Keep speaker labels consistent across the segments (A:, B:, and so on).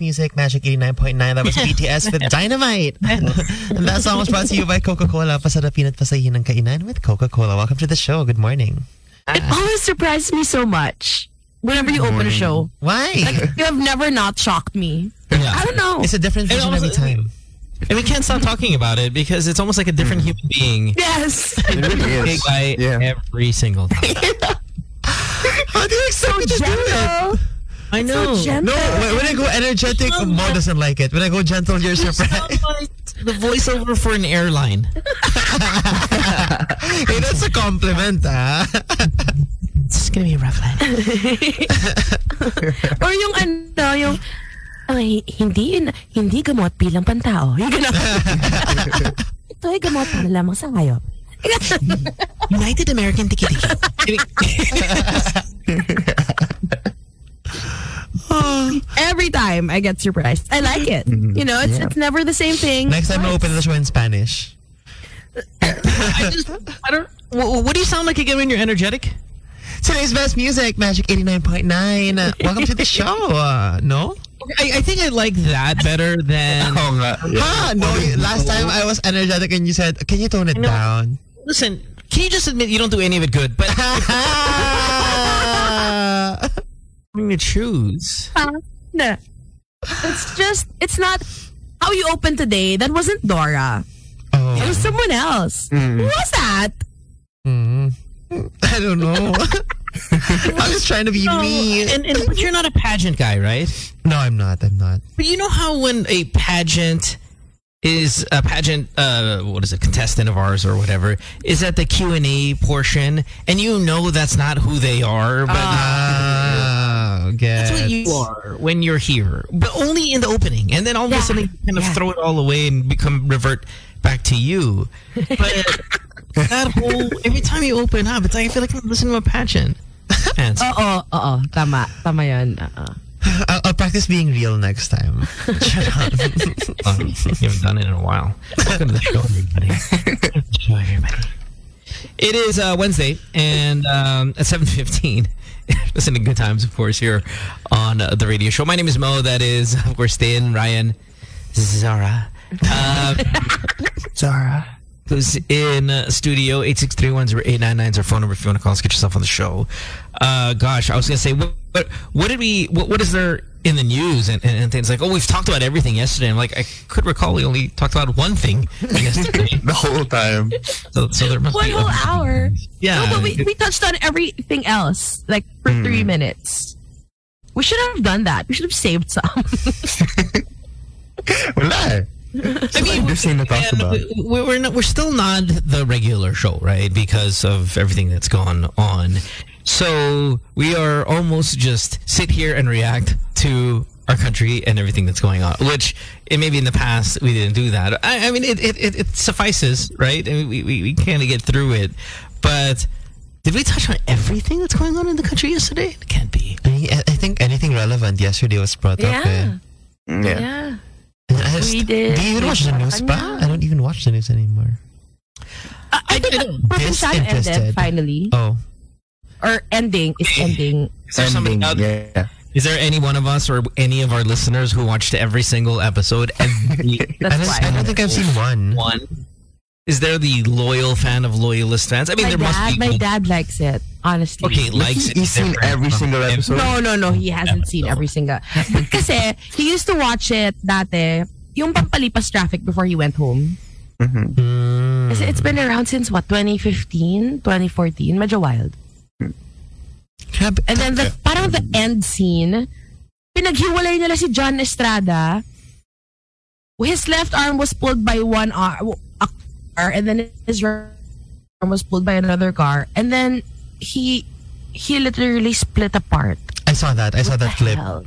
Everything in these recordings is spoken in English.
A: Music Magic 89.9. That was BTS with Dynamite. and that song was brought to you by Coca-Cola. Pasarapin at pasahin ng kainan with Coca-Cola. Welcome to the show. Good morning.
B: It ah. always surprises me so much whenever you open a show.
A: Why?
B: Like, you have never not shocked me. I don't know.
A: it's a different
C: And
A: vision
C: also-
A: every time.
C: And we can't stop talking about it because it's almost like a different mm. human being.
B: yes.
D: It really is.
C: guy
D: Yeah.
C: every single time.
A: How do you expect me to do it?
B: Gentle.
C: I know.
B: So gentle.
A: No, when, when I go energetic, Mo doesn't like it. When I go gentle, you're surprised.
C: the voiceover for an airline.
A: hey, that's a compliment, ah.
C: It's just gonna be a rough night.
B: Or yung ano, yung ay, hindi hindi gamot bilang pantao. Yung ganun. Ito ay gamot para lamang sa ngayon.
C: United American Tiki Tiki.
B: Every time I get surprised. I like it. You know, it's it's never the same thing.
A: Next time I open the show in Spanish.
C: I just, I don't. wh- What do you sound like again when you're energetic?
A: Today's best music, Magic 89.9. Uh, welcome to the show. Uh, no?
C: I, I think I like that better than.
D: Oo nga. Yeah.
A: Ah, no. Last time I was energetic and you said, can you tone it down?
C: Listen, can you just admit you don't do any of it good? But having to choose.
B: No. It's just, it's not how you open today. That wasn't Dora. It
A: oh.
B: was someone else. Who was that?
A: Mm. I don't know. I was trying to be me.
C: And, and but you're not a pageant guy, right?
A: No, I'm not. I'm not.
C: But you know how when a pageant is a pageant, uh, what is it, contestant of ours or whatever, is at the Q and A portion, and you know that's not who they are, but
A: Ah,
C: that's what you are when you're here, but only in the opening, and then all of a sudden you kind of
B: yeah.
C: throw it all away and become revert back to you. But that whole every time you open up, it's like I feel like I'm listening to a pageant.
B: Oo, oo. Tama. Tama yun. Oo.
A: I'll, I'll practice being real next time. Shut up.
C: Um, you haven't done it in a while. Welcome to the show, everybody. Welcome to the show, everybody. It is uh, Wednesday, and um, at 7.15, listen to Good Times, of course, here on uh, the radio show. My name is Mo. That is, of course, Stan, Ryan, Zara. Um,
A: Zara.
C: who's in uh, studio 863-10899 is our phone number if you want to call us get yourself on the show uh gosh i was gonna say what what, what did we what, what is there in the news and, and, and things like oh we've talked about everything yesterday i'm like i could recall we only talked about one thing yesterday
D: The whole time.
C: so, so there must
B: One
C: be
B: whole
C: other-
B: hour.
C: yeah
B: No, but we, we touched on everything else, like for hmm. three minutes. We should have done that. We should have saved some.
D: Wala.
C: I mean,
D: interesting to talk about.
C: we- we- We're not, we're still not the regular show, right? Because of everything that's gone on. So we are almost just sit here and react to our country and everything that's going on. Which it maybe in the past we didn't do that. I, I mean, it, it, it, it suffices, right? I mean, we we, we kind of get through it, but. Did we touch on everything that's going on in the country yesterday? It can't be.
A: I, I think anything relevant yesterday was brought up. Eh.
D: Yeah.
B: Yeah.
A: I just-
B: We did.
A: Do you even watch the news pa?
B: Kanya.
A: I don't even watch the news anymore.
B: I, I think
C: I don't-
B: Probinsyano ended finally.
A: Oh.
B: Or ending is ending.
C: Is there somebody
D: Ending,
C: out
D: yeah.
C: Is there any one of us or any of our listeners who watched every single episode? Every
A: I
B: That's
A: don't,
B: why.
A: I don't think I've seen one.
C: one? Is there the loyal fan of loyalist fans? I mean,
B: my
C: there
B: dad,
C: must be.
B: my dad likes it. Honestly.
C: Okay, likes it.
D: He's seen every single episode.
B: No, no, no. He hasn't seen every single. Kasi he used to watch it dati, yung pampalipas traffic before he went home.
D: Mhm.
A: Mm.
B: Kasi it's been around since what, 2015, 2014? Medyo wild.
A: Grabe.
B: And then the, parang the end scene, pinaghiwalay nila si John Estrada. His left arm was pulled by one arm, a car, and then his right arm was pulled by another car. And then he he literally split apart.
A: I saw that. I saw
B: What
A: that clip.
B: hell?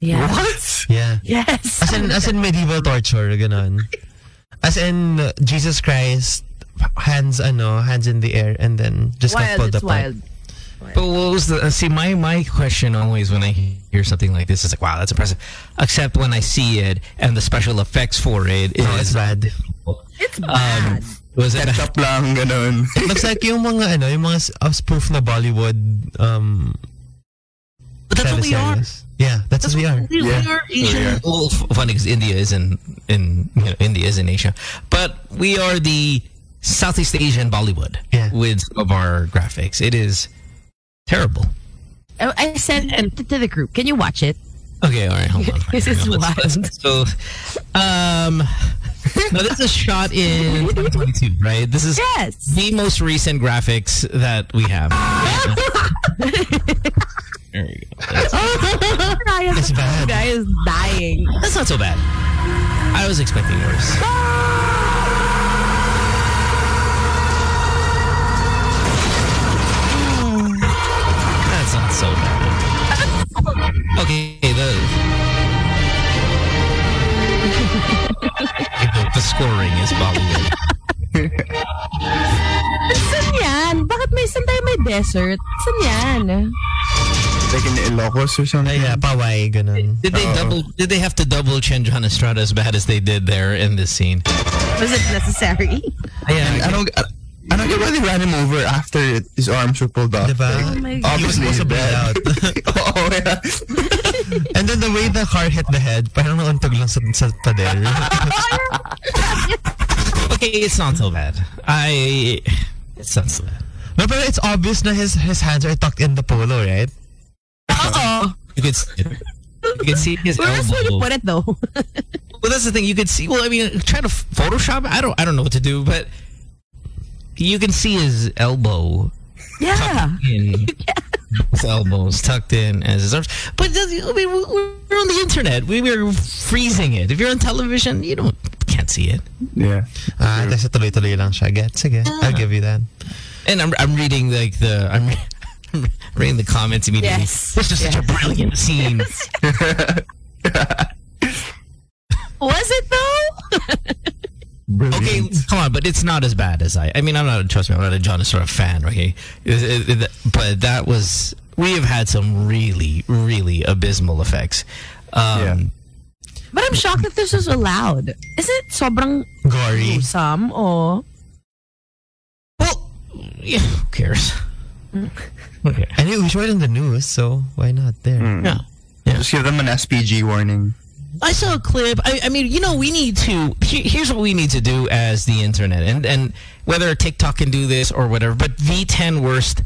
B: Yeah.
D: What?
A: Yeah.
B: Yes.
A: As in, as in medieval torture, ganon. As in, uh, Jesus Christ, hands, ano, hands in the air, and then just got pulled apart.
B: wild.
C: But what was the? Uh, see, my my question always when I hear something like this is like, wow, that's impressive. Except when I see it and the special effects for it is
A: No, it's bad.
B: It's bad.
C: was it?
D: Ketchup lang, ganun.
A: It looks like yung mga, ano, yung mga s- uh, spoof na Bollywood, um,
C: But that's what we are.
A: teleseries. Yeah, that's what we are.
C: We,
D: Yeah.
C: we are Asian.
D: Yeah.
C: Well, f- funny because India is in in you know, India is in Asia, but we are the Southeast Asian Bollywood
A: Yeah.
C: with some of our graphics. It is terrible.
B: I, I sent it to the group. Can you watch it?
C: Okay, all right, hold on.
B: This is wild.
C: let's- So, um, now this is shot in 2022, right? This is
B: Yes.
C: the most recent graphics that we have. there we go. That's,
A: It's bad.
B: guy is dying.
C: that's not so bad. I was expecting worse. That's not so bad. Okay, the the, the scoring is Bollywood.
B: Saan yan? Bakit may saan tayo may desert? Saan yan?
D: Like in Ilocos or something.
A: Yeah, paway, ganun.
C: Did they
D: Oo.
C: double? Did they have to double Chen John Estrada as bad as they did there in this scene?
B: Was it necessary?
C: Yeah,
D: I don't, I don't get why they ran him over after his arms were pulled off.
A: Diba?
D: Like,
B: Oh my God.
A: He was
D: obviously
A: supposed to
D: dead.
A: out.
D: oh, yeah.
A: And then the way the car hit the head, parang nauntog lang sa, sa pader.
C: okay, it's not so bad. I, it's not so bad.
A: no, but it's obvious na his, his hands are tucked in the polo, right?
B: Oo.
C: You could see, it. you could see his
B: Where else would you put it though?
C: Well, that's the thing. You could see. Well, I mean, try to Photoshop. I don't. I don't know what to do, but you can see his elbow
B: yeah.
C: in. His elbows tucked in as his arms. But that's- I mean, we- we're on the internet. We were freezing it. If you're on television, you don't can't see it.
D: Yeah.
A: Ah, kasi tuloy-tuloy lang siya. Get, sige, I'll give you that.
C: And I'm I'm reading like the I'm, I'm reading the comments immediately.
B: Yes.
C: This is such a brilliant scene.
B: Was it though?
C: Okay, come on, but it's not as bad as I. I mean, I'm not. Trust me, I'm not a John Estrada fan. Okay, It- it- it- but that was. We have had some really, really abysmal effects. Um,
D: Yeah.
B: But I'm shocked that this was allowed. Is it sobrang
A: Gory.
B: gruesome or
C: Well, yeah, who cares? Okay.
A: And we showed it in the news, so why not there?
D: Mm.
C: Yeah.
D: Just give them an SPG warning.
C: I saw a clip. I, I mean, you know, we need to. Here's what we need to do as the internet, and and whether TikTok can do this or whatever. But the ten worst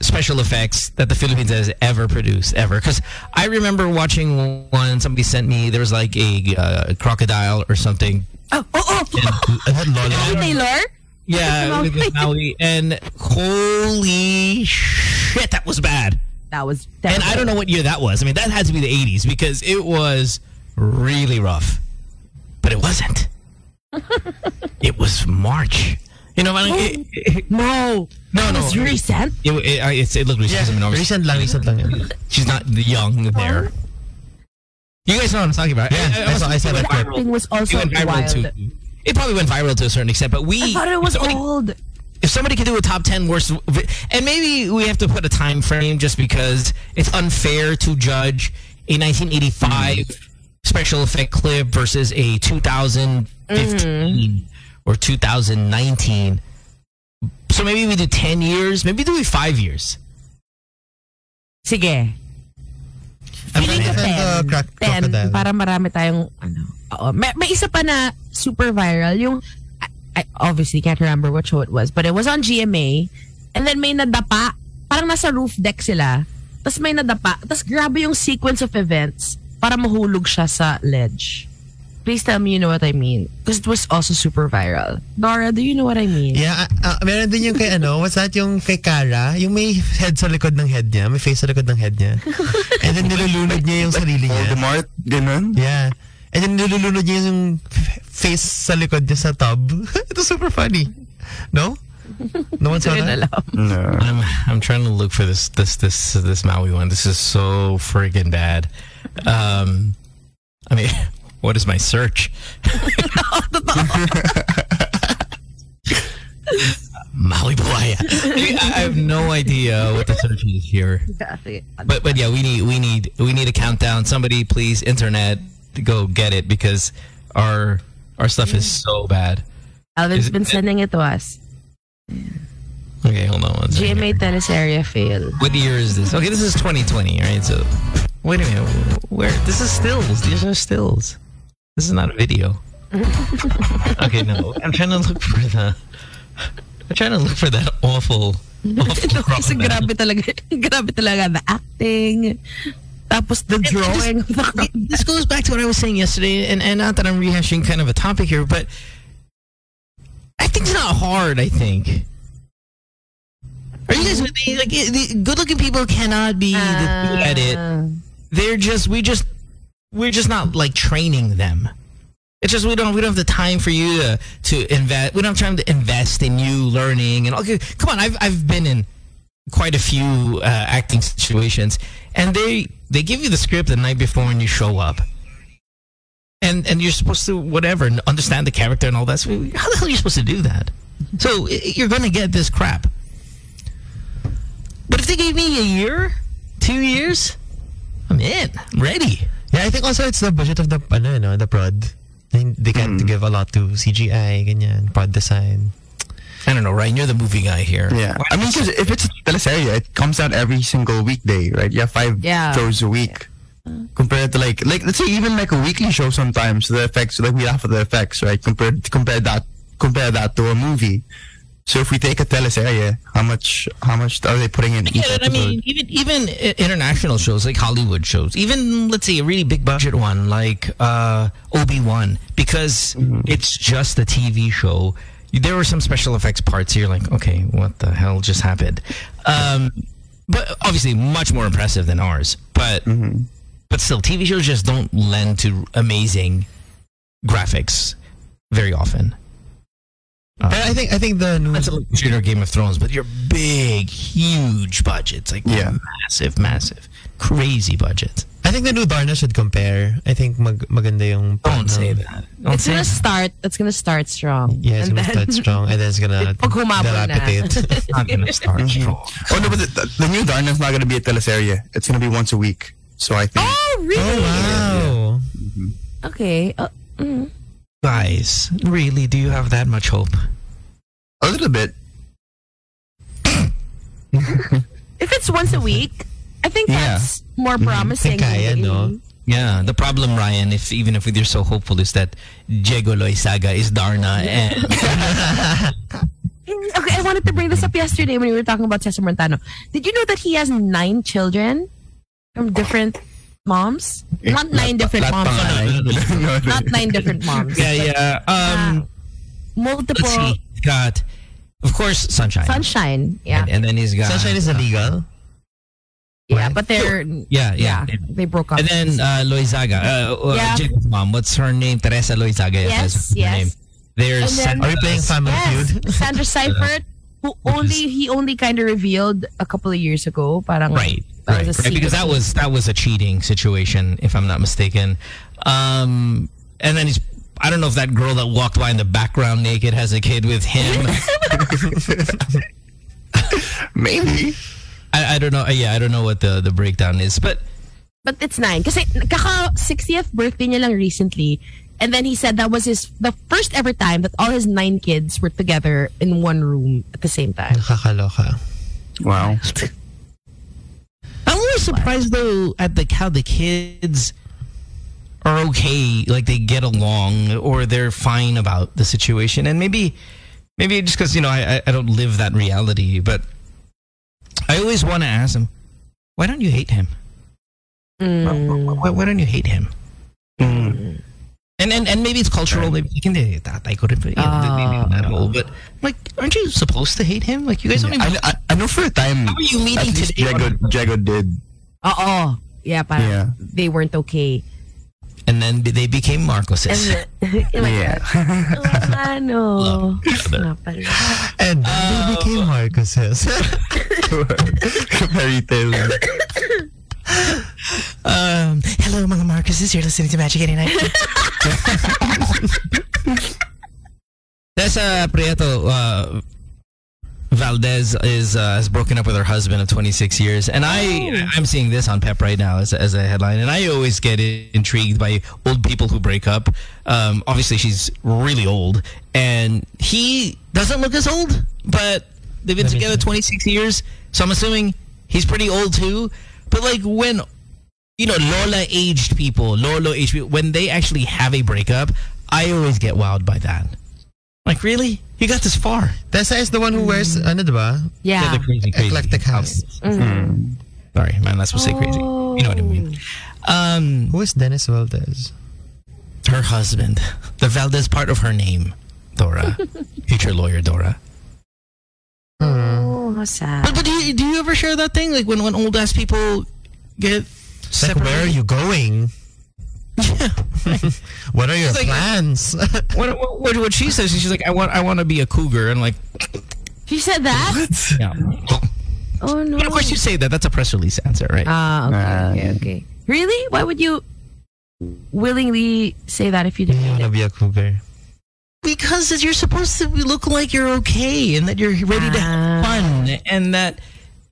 C: special effects that the Philippines has ever produced, ever. Because I remember watching one. Somebody sent me. There was like a uh, crocodile or something.
B: Oh, oh, oh.
A: And Lola.
B: Taylor?
C: Yeah, with Maui, and holy shit, that was bad.
B: That was
C: And I don't know what year that was. I mean, that had to be the 80s because it was really rough. But it wasn't. it was March. You know, I mean, it, it,
B: No.
C: no,
B: That
C: no.
B: was recent.
C: It, it, I- it's, it looked like
A: Yeah, recent lang, recent lang.
C: She's not young there. You guys know what I'm talking about.
A: Yeah, I saw- I saw
C: it
A: that
C: went
A: clip.
C: viral.
B: Was
C: It
B: also
C: went viral
B: wild.
C: too. It probably went viral to a certain extent, but we.
B: I thought it was
C: if somebody-
B: old.
C: If somebody could do a top 10 worst and maybe we have to put a time frame just because it's unfair to judge a 1985 special effect clip versus a 2015 or 2019 so maybe we do 10 years maybe do we 5 years
B: Sige. Feeling ko
A: And
B: 10. 10. Para marami tayong, ano. Oo. May, may isa pa na super viral. Yung, I, obviously can't remember what show it was, but it was on GMA. And then may nadapa. Parang nasa roof deck sila. Tapos may nadapa. Tapos grabe yung sequence of events para mahulog siya sa ledge. Please tell me you know what I mean. Because it was also super viral. Dora, do you know what I mean?
A: Yeah, uh, meron din yung kay ano, what's that, yung kay Kara, yung may head sa likod ng head niya, may face sa likod ng head niya. And then nilulunod niya yung sarili niya.
D: Voldemort, ganun.
A: Yeah. And then nilulunod niya yung face sa likod niya sa tub. It was super funny. No? No one saw that?
D: No.
C: I'm I'm trying to look for this this this this Maui one. This is so friggin' bad. Um, I mean, what is my search? Maui Buaya. I have no idea what the search is here. But but yeah, we need we need we need a countdown. Somebody please internet go get it because our our stuff is so bad.
B: Alvin's
C: Is it-
B: been sending it to us.
C: Okay, hold on one second.
B: GMA area fail.
C: What year is this? Okay, this is 2020, right? So Wait a minute. Where? This is stills. These are stills. This is not a video. okay, no. I'm trying to look for the. I'm trying to look for that awful. awful
B: Kasi
C: crocodile.
B: grabe talaga, grabe talaga the acting. Tapos the drawing crocodile.
C: this goes back to what I was saying yesterday, and, and not that I'm rehashing kind of a topic here, but I think it's not hard. I think. Are you guys with me? Like, good-looking people cannot be the- good uh. at it. They're just we just we're just not like training them. It's just we don't we don't have the time for you to to invest. We don't have time to invest in you learning and okay. Come on, I've I've been in quite a few uh, acting situations, and they they give you the script the night before and you show up, and and you're supposed to whatever and understand the character and all that. So how the hell are you supposed to do that? So you're gonna get this crap. But if they gave me a year, two years, I'm in. I'm ready.
A: Yeah, I think also it's the budget of the ano, no, the prod. They, they can't
D: Mm.
A: give a lot to CGI, ganyan, prod design.
C: I don't know, Ryan. You're the movie guy here.
D: Yeah. I mean, because if it's a teleserie, it comes out every single weekday, right? You have five
B: Yeah.
D: shows a week. Compared to like, like let's say even like a weekly show sometimes, the effects, like we laugh at the effects, right? Compared, compare that, compare that to a movie. So if we take a teleserie, how much, how much are they putting in
C: Yeah, I mean, even even international shows like Hollywood shows, even let's say a really big budget one like uh, Obi Wan, because it's just a TV show. There were some special effects parts. You're like, okay, what the hell just happened? Um, but obviously, much more impressive than ours. But but still, TV shows just don't lend to amazing graphics very often.
A: But I think I think the new
C: That's a little shooter Game of Thrones, but you're big, huge budgets, like
D: Yeah.
C: massive, massive, crazy budgets.
A: I think the new Darna should compare. I think mag, maganda yung
C: Don't
A: ano,
C: say that. Don't
B: It's
C: say
B: gonna
C: that.
B: start, it's gonna start strong.
A: Yeah, it's
B: And
A: gonna
B: then-
A: start strong and then it's gonna
B: Pag
A: dilapidate.
C: It's not gonna start strong.
D: Oh no, but the, the new Darna's not going to be a teleserie. It's going to be once a week. So I think.
B: Oh, really?
A: oh wow.
B: Okay. Uh, mm.
C: Guys, really, do you have that much hope?
D: A little bit.
B: If it's once a week, I think
D: Yeah.
B: that's more promising.
A: Think kaya, no?
C: Yeah, the problem, Ryan, if even if you're so hopeful, is that Diego Loyzaga is Darna and
B: Okay, I wanted to bring this up yesterday when we were talking about Cesar Montano. Did you know that he has nine children from different moms? Not nine different moms.
D: pangalan.
B: sorry.
D: No, no.
B: Not nine different moms.
C: yeah, yeah. Um,
B: Multiple
C: let's see. He's got, of course, Sunshine.
B: sunshine. Yeah.
C: And, and then he's got
A: Sunshine is illegal.
B: Yeah, but they're
C: Yeah, yeah.
B: yeah, they broke up.
C: And then uh, Loyzaga, uh, uh,
B: Yeah.
C: Jen's mom, what's her name? Teresa Loyzaga.
B: Yes, yes.
C: Name. There's
B: And then-
A: Are you playing Family
B: yes,
A: Feud?
B: Sandra Seifert, who only he only kind of revealed a couple of years ago. Parang
C: right,
B: that
C: right, right, because that was that was a cheating situation, if I'm not mistaken. Um, and then he's. I don't know if that girl that walked by in the background naked has a kid with him.
D: Maybe.
C: I, I don't know. Uh, yeah, I don't know what the, the breakdown is. But
B: But it's nine. Kasi kaka 60th birthday niya lang recently. And then he said that was his the first ever time that all his nine kids were together in one room at the same time.
A: Nakakaloka.
D: Wow.
C: I'm a little surprised though at the how the kids are okay, like they get along or they're fine about the situation, and maybe maybe just because you know I I- I don't live that reality, but I always want to ask him, why don't you hate him?
B: Mm.
C: Why, why don't you hate him?
D: Mm.
C: And, and and maybe it's cultural. Maybe you can tatay ko rin, but, you know, maybe that whole. But like, aren't you supposed to hate him? Like you guys don't even.
D: I, I, I know for a time.
C: How are you meeting today?
D: Jago, Jago did.
B: Oo. Yeah, parang
D: Yeah.
B: they weren't okay.
C: And then they became Marcoses.
B: then, oh my
D: Yeah.
B: God. Ano.
C: each other.
B: Nga pala.
A: And then they became Marcoses.
D: Fairy tale.
C: Um, hello, mga Marcoses. You're listening to Magic Any 89. Tessa Prieto uh, Valdez is uh, has broken up with her husband of 26 years, and I I'm seeing this on Pep right now as a, as a headline, and I always get intrigued by old people who break up. Um, obviously, she's really old, and he doesn't look as old, but they've been together 26 years, so I'm assuming he's pretty old too. But like when you know, Lola aged people, Lolo aged people, when they actually have a breakup, I always get wowed by that. Like, really? You got this far?
A: Tessa is the one who wears, mm. ano diba?
B: Yeah. yeah.
C: the crazy, crazy.
A: Eclectic house. Mm. Mm.
C: Sorry, man, that's supposed to say crazy. You know what I mean. Um,
A: Who is Dennis Valdez?
C: her husband, the Valdez part of her name, Dora, future lawyer Dora.
B: Oh, hmm. how sad.
C: But, but do, you, do you ever share that thing? Like when, when old ass people get
A: It's like, where are you going? what are your
C: like-
A: plans?
C: What, what, what she says, she's like, I want, I want to be a cougar, and like,
B: She said that?
C: yeah.
B: Oh no.
C: But of course, you say that. That's a press release answer, right?
B: Ah, okay, okay, okay. Really? Why would you willingly say that if you
A: I
B: didn't?
A: want to be a cougar.
C: because you're supposed to look like you're okay and that you're ready to have
B: Ah.
C: fun and that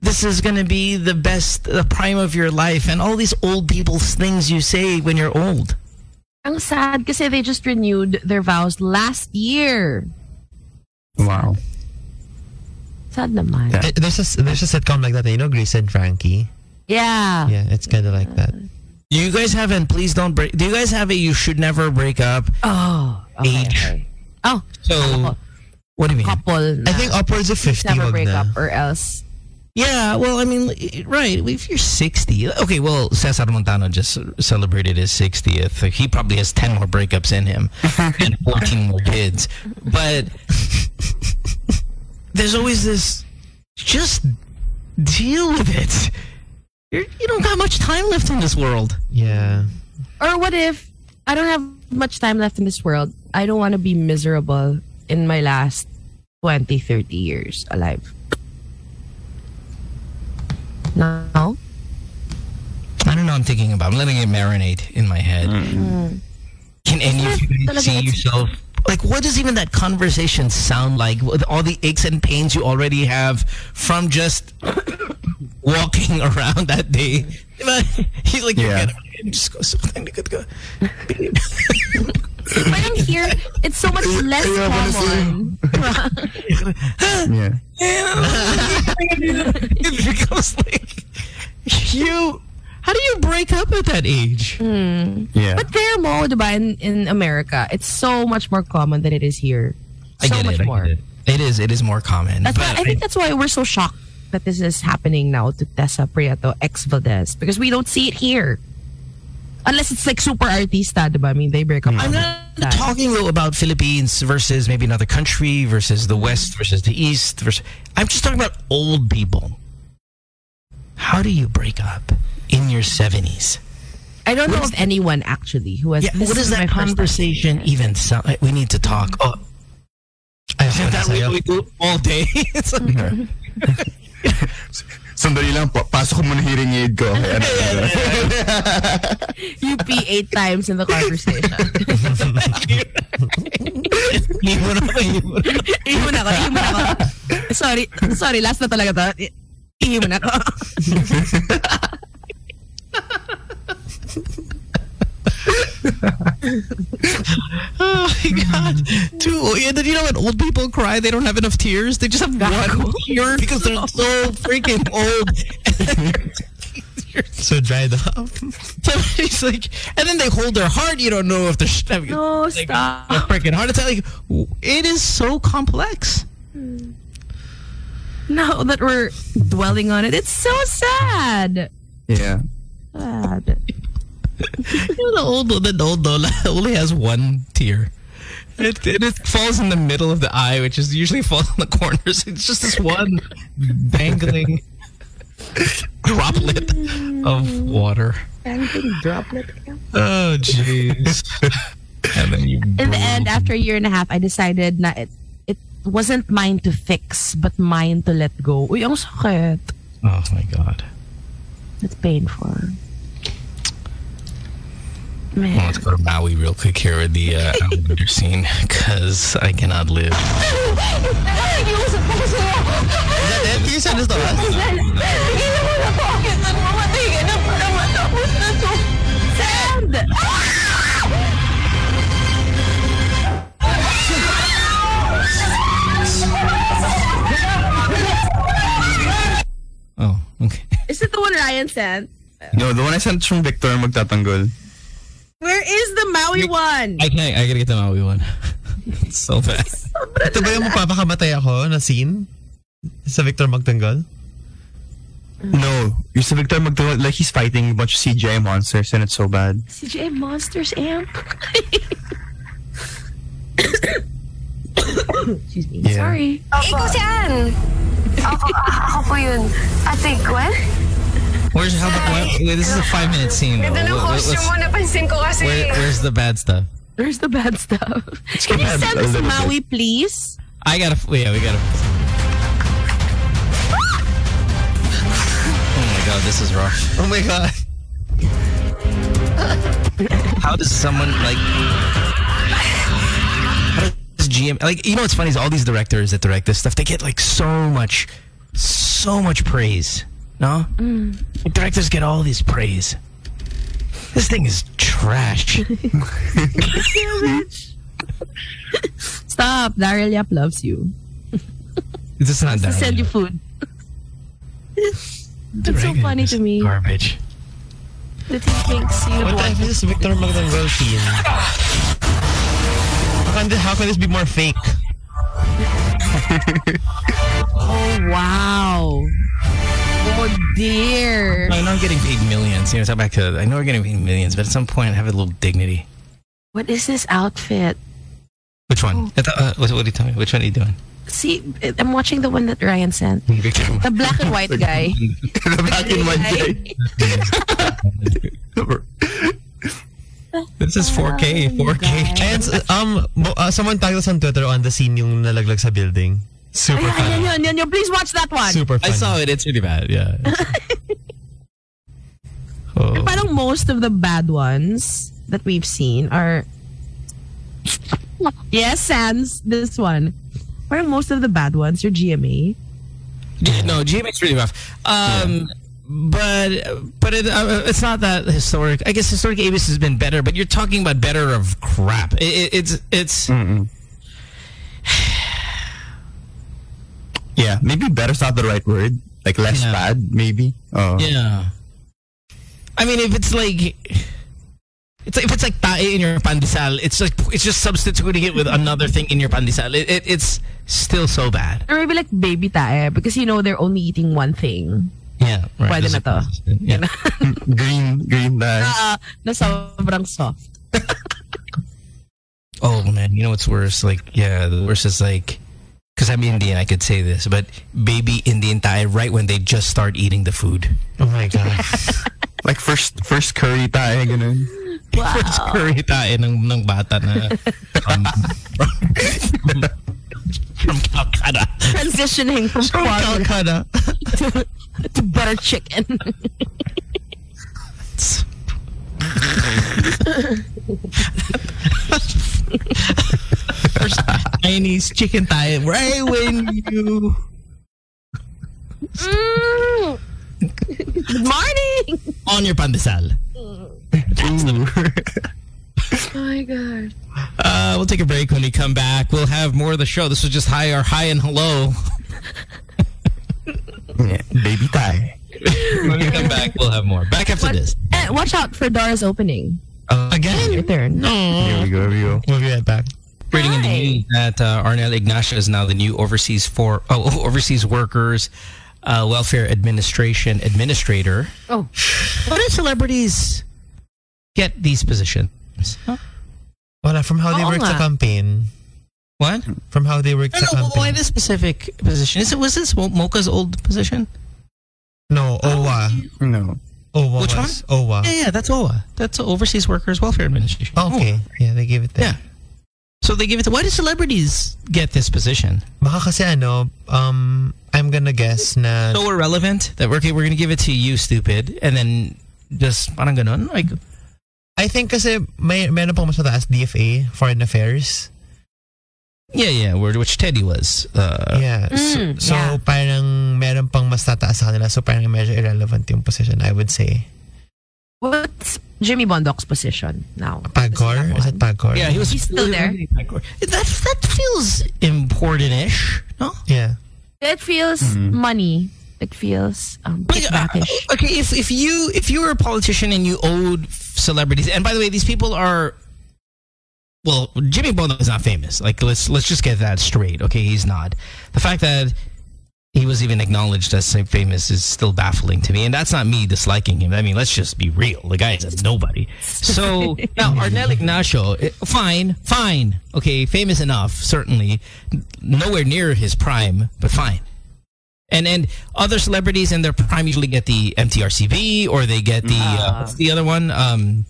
C: this is going to be the best, the prime of your life, and all these old people's things you say when you're old.
B: Ang sad kasi they just renewed their vows last year.
D: Wow.
B: Sad naman.
D: Yeah.
A: Eh, There's a, there's a sitcom like that, you know, Grace and Frankie?
B: Yeah.
A: Yeah, it's kind of like that.
C: You guys haven't, please don't break. Do you guys have a you should never break up?
B: Oh. Okay,
C: Age.
B: okay. Oh,
C: So, what do you mean?
B: couple
A: I think upwards of 50
B: never
A: wag
B: break
A: na.
B: up or else.
C: Yeah, well, I mean, right. If you're 60, okay, well, Cesar Montano just celebrated his 60th. He probably has 10 more breakups in him and 14 more kids. But there's always this, just deal with it. You're, you don't got much time left in this world.
A: Yeah.
B: Or what if I don't have much time left in this world? I don't want to be miserable in my last 20, 30 years alive. No?
C: I don't know. I'm thinking about. I'm letting it marinate in my head. Mm-hmm. Can any of you see yourself? Like, what does even that conversation sound like? With all the aches and pains you already have from just walking around that day. Diba? He's like,
D: Yeah.
C: Yeah. just go. So, good go.
B: Parang here, it's so much less common.
D: Yeah.
C: it becomes like you. How do you break up at that age? Hmm.
D: Yeah.
B: But there mo, diba, in, in America, it's so much more common than it is here.
C: I
B: so
C: get
B: much
C: it. I
B: more.
C: get it. It is. It is more common.
B: That's
C: but
B: why, I think that's why we're so shocked that this is happening now to Tessa Prieto, ex Valdez, because we don't see it here. Unless it's like super artista, diba? I mean, they break up.
C: I'm not
B: the
C: talking though about Philippines versus maybe another country versus the West versus the East. Versus, I'm just talking about old people. How do you break up in your 70s?
B: I don't know of anyone actually who has.
C: Yeah,
B: this
C: what
B: is
C: does that conversation even sound like? We need to talk. Oh,
A: Ay,
C: is that oh,
A: sa'yo.
C: what we do all day?
D: Sandali lang po. Pasok ko muna hearing aid ko. Okay, ano, ano.
B: You pee eight times in the conversation.
C: Iwan ako, iwan.
B: Ihimon ako, ihimon ako. Sorry, sorry, last na talaga to. I- Ihimon ako.
C: Oh my god. Dude, yeah, did you know when old people cry, they don't have enough tears? They just have one tear because they're so freaking old.
A: So dried up.
C: So it's like, and then they hold their heart. You don't know if they're sh- having
B: No,
C: like,
B: stop.
C: a freaking heart attack. Like, it is so complex. Hmm.
B: Now that we're dwelling on it, it's so sad.
D: Yeah.
B: Sad.
C: You know, the old the old Lola only has one tear. It, it, it falls in the middle of the eye, which is usually falls in the corners. It's just this one dangling droplet of water.
B: droplet.
C: Oh, jeez. and then you.
B: In the end, after a year and a half, I decided na it, it wasn't mine to fix, but mine to let go. Uy, ang sakit.
C: Oh my god.
B: It's painful.
C: Well,
B: Man.
C: let's go to Maui real quick here with the uh, elevator scene because I cannot live.
A: That you said this the last.
B: Sad!
C: Oh, okay.
B: Is it the one Ryan sent?
D: No, the one I sent from Victor magtatanggol.
B: Where is the Maui one?
C: I can't. I gotta get the Maui one. it's so bad.
A: Ito ba yung magpapakamatay ako na scene? Sa Victor Magtanggol?
D: No, yung sa Victor magtatanggol, like he's fighting a bunch of CGI monsters and it's so bad.
B: CJ Monsters Amp. Excuse me.
D: Yeah.
B: Sorry.
E: Ikaw si Ann. Ako, ako po yun. Ate Gwen?
C: Where's how about what? Wait, this is a five minute scene. Though.
E: Ganda ng
C: What- what-
E: costume mo. Napansin ko kasi.
C: where, where's the bad stuff?
B: Where's the bad stuff. Can you
D: bad
B: send
D: a
B: us
D: little
B: Maui, please?
C: I gotta. Yeah, we gotta. Oh my god, this is rough.
A: Oh my God.
C: How does someone like? How does GM like? You know what's funny is all these directors that direct this stuff, they get like so much, so much praise. No, mm. Like, directors get all this praise. This thing is trash.
B: Stop. Daryl Yap loves you.
C: This is not
B: To send you food. That's so funny to me
C: Garbage.
B: that he thinks you
A: What the is this Victor Magtanggol scene? How can, this, how can this be more fake?
B: Oh, wow. Oh, dear.
C: I know I'm getting paid millions. You know, back to. I know we're getting paid millions, but at some point, have a little dignity.
B: What is this outfit?
C: Which one? I thought- Uh, what, what are you telling me? Which one are you doing?
B: See, I'm watching the one that Ryan sent. The black and white guy.
D: the black and white guy.
C: This is 4K. 4K.
A: And um, uh, someone tagged us on Twitter on the scene yung nalaglag sa building. Super
B: Ayan. Please watch that one.
A: Super
C: I saw it. It's really bad. Yeah. oh.
B: Parang most of the bad ones that we've seen are yes, Sans, this one. Parang most of the bad ones are GMA.
C: G- no, GMA's really rough. Um, But but it, uh, it's not that historic. I guess historic ABS has been better, but you're talking about better of crap. It, it, it's it's
D: Yeah, maybe better's not the right word. Like less
C: Yeah.
D: bad, maybe. Oh.
C: yeah. I mean, if it's like. It's like, if it's like tae in your pandesal, it's like it's just substituting it with another thing in your pandesal. It, it, it's still so bad.
B: Or maybe like baby tae because you know they're only eating one thing.
C: Yeah, right.
B: Pwede
C: There's
B: na to.
C: Yeah.
D: green, green dye.
B: Ah, na sobrang soft.
C: Oh man, you know what's worse? Like, yeah, the worst is like, because I'm Indian, I could say this, but baby Indian tae right when they just start eating the food.
A: Oh my god.
D: Like first first curry tayo, ganun.
C: First curry tae ng, ng bata na um, from Calcutta.
B: Transitioning from
A: From
B: quagga
A: Calcutta.
B: to, to butter chicken.
C: First Chinese chicken tae right when you...
B: Mm. Good morning.
C: On your pandesal.
B: Oh my god.
C: Uh, we'll take a break when we come back. We'll have more of the show. This was just hi or hi and hello.
D: yeah, baby tayo.
C: When we come back, we'll have more. Back after
B: What,
C: this.
B: eh, watch out for Dora's opening.
A: Again?
B: Return.
D: Here we go, here we go.
A: We'll be right back.
C: Reading in the news that uh, Arnel Ignacio is now the new overseas for oh, overseas workers uh, welfare administration administrator.
B: Oh.
C: What do celebrities get these positions? Huh?
A: Wala, from how they
B: Oo
A: work sa
B: nga.
A: campaign.
C: What?
A: From how they work
C: I
A: sa
C: why
A: campaign.
C: this specific position. Is it was this Mocha's old position?
A: No, OWWA.
D: No.
A: OWWA
C: Which
A: was. OWWA.
C: Yeah, yeah, that's OWWA. That's Overseas Workers Welfare Administration.
A: Oh, okay. Yeah, they gave it there.
C: Yeah. So they give it to why do celebrities get this position?
A: Baka kasi ano, um, I'm gonna guess na...
C: So irrelevant that we're okay, we're gonna give it to you, stupid, and then just parang ganon like
A: I think kasi may meron pang mas mataas DFA, Foreign Affairs.
C: Yeah yeah where which Teddy was uh,
A: yeah. so
B: Mm,
A: so
B: yeah.
A: parang meron pang mas tataas sa kanila. So parang medyo irrelevant yung position, I would say.
B: What's Jimmy Bondoc's position now?
A: Pagcor? Is it Pagcor?
C: yeah he was
B: He's still there?
C: that that feels important-ish no
A: Yeah.
B: It feels
C: Mm-hmm.
B: money. it feels um,
C: But, uh, okay, if if you if you were a politician and you owed celebrities, and by the way, these people are. Well, Jimmy Bondoc is not famous. Like, let's let's just get that straight. Okay, he's not. The fact that he was even acknowledged as famous is still baffling to me, and that's not me disliking him. I mean, let's just be real. The guy is a nobody. So now Arnel Ignacio, eh, fine, fine, okay, famous enough, certainly, nowhere near his prime, but fine. And and other celebrities in their prime usually get the MTRCB or they get the uh, what's the other one? Um,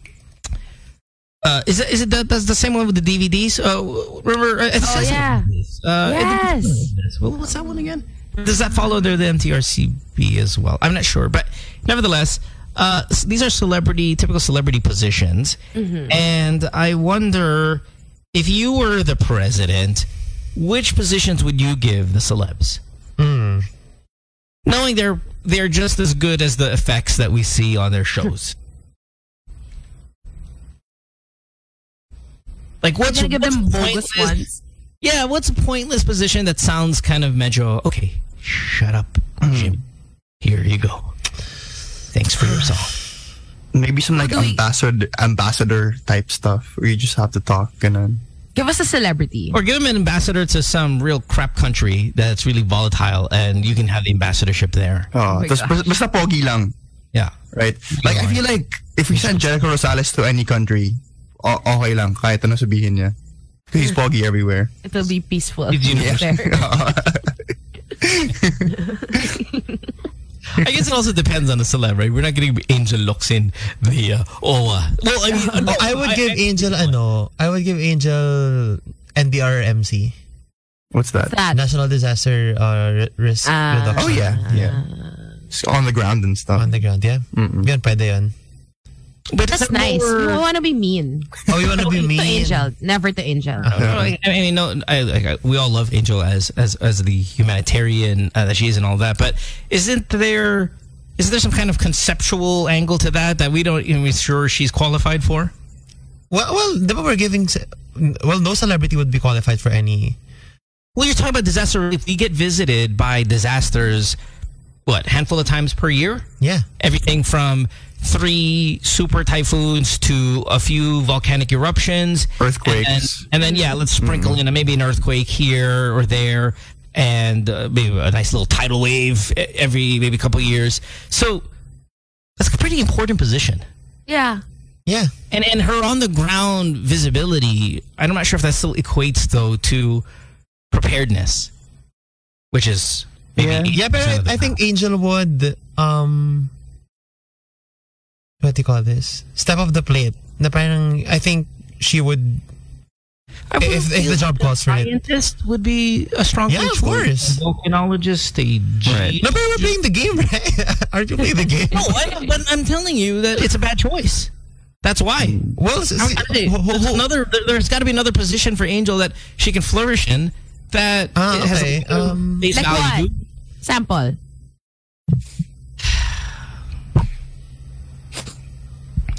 C: uh, is it is it the, that's the same one with the DVDs? Uh, remember? Uh, it says it
B: yeah.
C: Uh, it-
B: Yes.
C: What what's that one again? Does that follow the, the MTRCB as well? I'm not sure, but nevertheless, uh, s- these are celebrity, typical celebrity positions, and I wonder if you were the president, which positions would you give the celebs?
A: Mm.
C: knowing they're they're just as good as the effects that we see on their shows. Like
B: We're
C: what's,
B: gonna give
C: what's
B: them bogus
C: pointless-
B: ones.
C: Yeah, what's a pointless position that sounds kind of medjo? Okay, shut up, hmm. Jim. Here you go. Thanks for your song.
D: Maybe some like
B: do we-
D: ambassador ambassador type stuff where you just have to talk and then
B: Give us a celebrity.
C: Or give him an ambassador to some real crap country that's really volatile, and you can have the ambassadorship there.
D: oh, oh
B: my
D: tas bas- basta pogi lang,
C: Yeah.
D: right? Like I feel like if we send Jericho Rosales to any country, o- okay lang kahit ano sabihin niya. 'Cause He's pogi everywhere.
B: It'll be peaceful.
C: Did you know-
B: there.
C: I guess it also depends on the celeb, right? We're not getting Angel Locsin in the uh, OWWA. Well, I mean,
A: Oh, I would give Angel I, ano. I would give Angel NDRRMC.
D: What's that?
B: That.
A: National Disaster uh, Risk
B: Ah.
A: Reduction.
D: Oh yeah, yeah. It's on the ground and stuff.
A: On the ground, yeah.
D: Mm-mm.
A: Yun, pwede yun.
C: But
B: That's
C: is
B: nice.
C: more-
B: We want to be mean.
A: Oh, you wanna be
B: To
A: mean?
B: Angel. Never to Angel.
C: No, I I mean, no, I, like, I- we all love Angel as as as the humanitarian uh, that she is and all that. But isn't there is there some kind of conceptual angle to that that we don't even sure she's qualified for?
A: Well, well, di ba we're giving... Well, no celebrity would be qualified for any...
C: Well, you're talking about disaster relief. We get visited by disasters, what handful of times per year?
A: Yeah.
C: everything from three super typhoons to a few volcanic eruptions,
D: Earthquakes.
C: and, and then yeah, let's sprinkle in a, maybe an earthquake here or there, and uh, maybe a nice little tidal wave every maybe a couple of years. So that's a pretty important position.
B: Yeah.
A: Yeah.
C: And and her on the ground visibility, I'm not sure if that still equates though to preparedness, which is maybe
A: Yeah, but I, I think Angel would um what do you call this? Step up the plate. Na parang I think she would
C: I would
A: if- if the job
C: like a
A: calls for it.
C: Scientist would be a strong
A: Yeah,
C: choice.
A: of course.
C: A volcanologist, a G-
D: Right.
A: No, but we're playing the game, right? Aren't you playing the game?
C: No, I, but I'm telling you that it's a bad choice. That's why.
A: Well, s-
C: How-
A: s-
C: hey,
A: ho- ho- ho-
C: another. there- There's got to be another position for Angel that she can flourish in. That
A: Ah,
C: it has
A: okay.
C: a
A: Um,
C: face
B: Like
C: value.
B: what? Sample.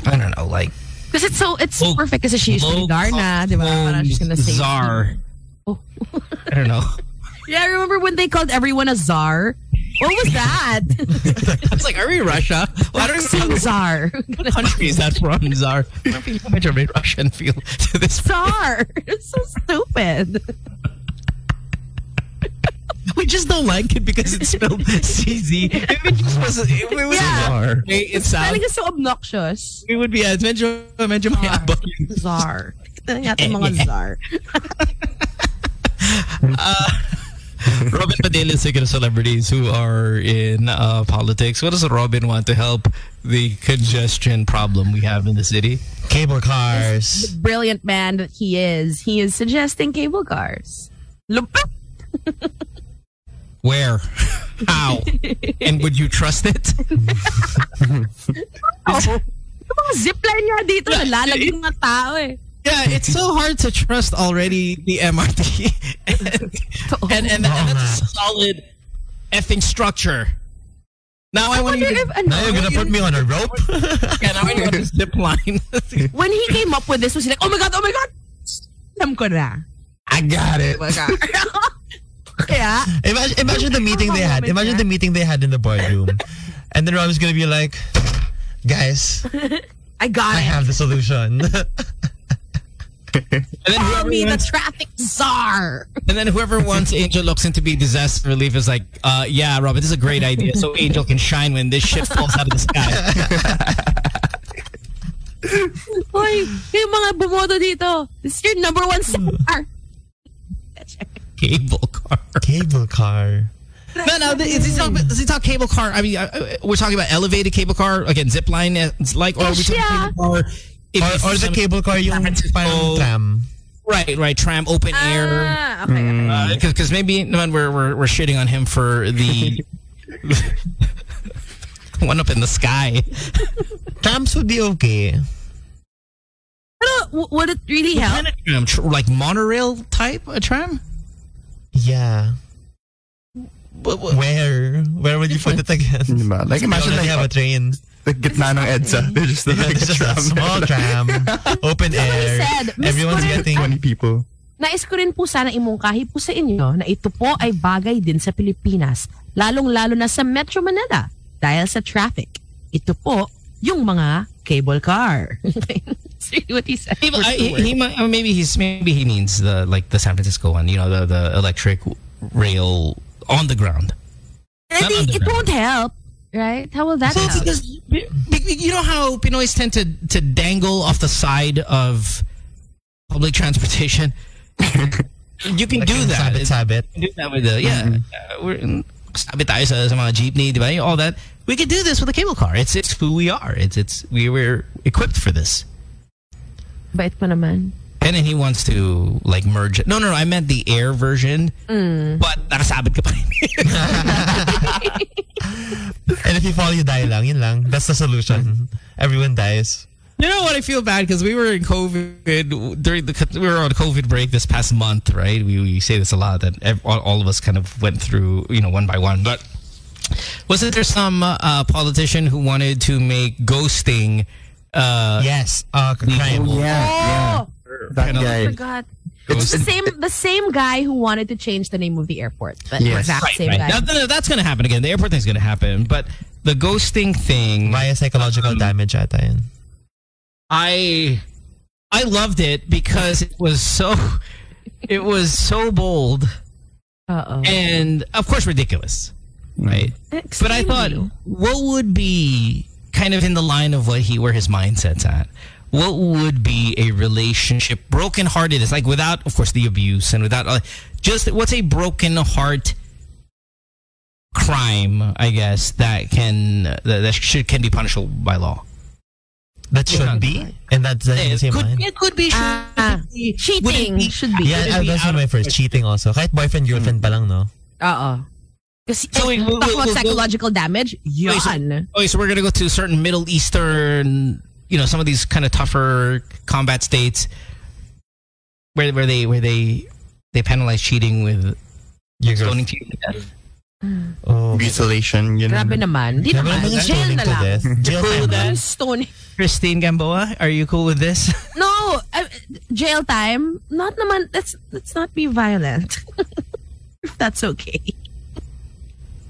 C: I don't know, like
B: Because it's so, it's
C: Low-
B: perfect kasi she used to be Darna, di ba? Parang she's gonna say.
C: czar.
B: Oh.
C: I don't know.
B: Yeah, I remember when they called everyone a czar? What was that?
C: I was like, are we Russia? Well, I don't know
B: czar.
C: what country is that from, Czar. I don't think how much of a Russian feel to this.
B: Czar. It's so stupid.
C: We just don't like it because it's spelled CZ. If it just was, if it was
B: Yeah.
C: czar, it sounds.
B: Spelling is so obnoxious.
C: It would be, uh, medyo, medyo mayabang yung
B: Czar. Tignan natin mga czar.
C: Robin Padilla is thinking of celebrities who are in uh, politics. What does Robin want to help the congestion problem we have in the city?
A: cable cars.
B: Brilliant man that he is. He is suggesting cable cars. Lupit.
C: Where? How? and would you trust it?
B: Oh. Yung mga zipline nga dito, nalalagay mga tao eh.
C: Yeah, it's so hard to trust already the MRT. and, and, and, and that's a solid effing structure. Now I, want
B: wonder
C: to
B: if, ano,
A: Now you're gonna put me on a rope?
C: yeah, now I want to zip line.
B: when he came up with this, was he like, oh my God, oh my God. Alam ko na.
D: I got it.
B: Oh my God. Kaya,
A: Imagine, imagine the meeting they had. Imagine the meeting they had in the boardroom. And then Rob's gonna be like, guys,
B: I got
A: I
B: it.
A: have the solution.
C: And then
B: Call
C: whoever
B: me the traffic czar.
C: and then whoever wants Angel Locsin to be disaster relief is like, uh, yeah, Robert, this is a great idea. So Angel can shine when this shit falls out of the sky.
B: Hoy, yung mga bumoto dito. This is your number one star.
C: Cable car.
A: Cable car.
C: No, no. Is he talking, is he talk cable car? I mean, uh, uh, we're talking about elevated cable car again, zip line, uh, it's like, or are we talking
B: Yeah.
C: cable car? if
A: Or,
C: you
A: or
C: see
A: the
C: some-
A: cable car yung
C: Francisco-
A: parang tram.
C: Right, right. Tram, open air.
B: Ah, okay, okay.
C: Because maybe no, we're, we're we're shitting on him for the one up in the sky.
A: Trams would be okay.
B: Pero w- would it really
C: What
B: help?
C: kind of tram? Like monorail type a tram?
A: Yeah.
C: What- what-
A: Where? Where would you put it again?
D: Diba? Like imagine like
A: have a train.
D: the gitna ng EDSA. They're just like
A: It's
D: a
A: just a
D: tram.
A: small tram, open air.
B: said,
A: Everyone's getting
D: 20 people.
B: Nais ko rin po sana imungkahi po sa inyo na ito po ay bagay din sa Pilipinas, lalong-lalo na sa Metro Manila dahil sa traffic. Ito po yung mga cable car. That's really what he said.
C: Maybe, I,
B: for
C: he, he might, or maybe he's maybe he means the like the San Francisco one. You know, the the electric rail on the ground.
B: I think it
C: underground.
B: won't help, right? How will that
C: Well,
B: help?
C: because be- be- you know how Pinoys tend to to dangle off the side of public transportation. you can do that.
A: Sabit, sabit.
C: do that with the yeah. Uh, we're sabi tayo sa, sa mga jeepney, di ba? All that. We could do this with a cable car. It's it's who we are. It's it's we were equipped for this.
B: Bait pa naman.
C: And then he wants to like merge it. No, no, no. I meant the air version. But nakasabit ka pa rin.
A: And if you fall, you die lang. Yun lang. That's the solution. Everyone dies.
C: You know what? I feel bad because we were in COVID during the we were on COVID break this past month, right? We, we say this a lot that ev- all, all of us kind of went through, you know, one by one. But wasn't there some uh, politician who wanted to make ghosting? Uh,
A: Yes. Uh, crime.
B: Oh,
D: Yeah, That
C: Kinda
D: guy.
B: I forgot. It's the same the same guy who wanted to change the name of the airport. The
D: Yes.
B: exact
C: Right,
B: same
C: right.
B: guy.
C: Now, th- that's going to happen again. The airport thing's going to happen, but the ghosting thing,
A: Via psychological damage ata yun.
C: I I loved it because it was so it was so bold
B: Uh-oh.
C: and of course ridiculous, right? But I thought, what would be kind of in the line of what he where his mindset's at? What would be a relationship broken hearted? It's like without, of course, the abuse and without uh, just what's a broken heart crime? I guess that can that, that should can be punishable by law.
A: That should be. And that's the
C: It
A: same
C: could,
A: line.
C: it could be should
B: Ah,
C: be-
B: cheating
C: be-
B: should be.
A: Yeah,
C: it
A: uh,
C: be
A: that's my first. Cheating also. Kahit boyfriend, girlfriend pa lang, no?
B: Oo. Kasi
C: So wait, we'll-
B: talk
C: we'll-
B: about
C: we'll-
B: psychological damage,
C: Wait, so-
B: yan.
C: Okay, so we're gonna go to certain Middle Eastern, you know, some of these kind of tougher combat states where where they where they they penalize cheating with
A: Your
C: stoning to you to death.
A: Oh.
D: Mutilation, you know.
B: Grabe naman. Di naman.
A: naman
B: Jail na
A: to
B: lang.
A: death. Jail
C: Cool
A: time.
C: with that? Christine Gamboa, are you cool with this?
B: No, uh, jail time. Not naman. Let's let's not be violent. if that's okay.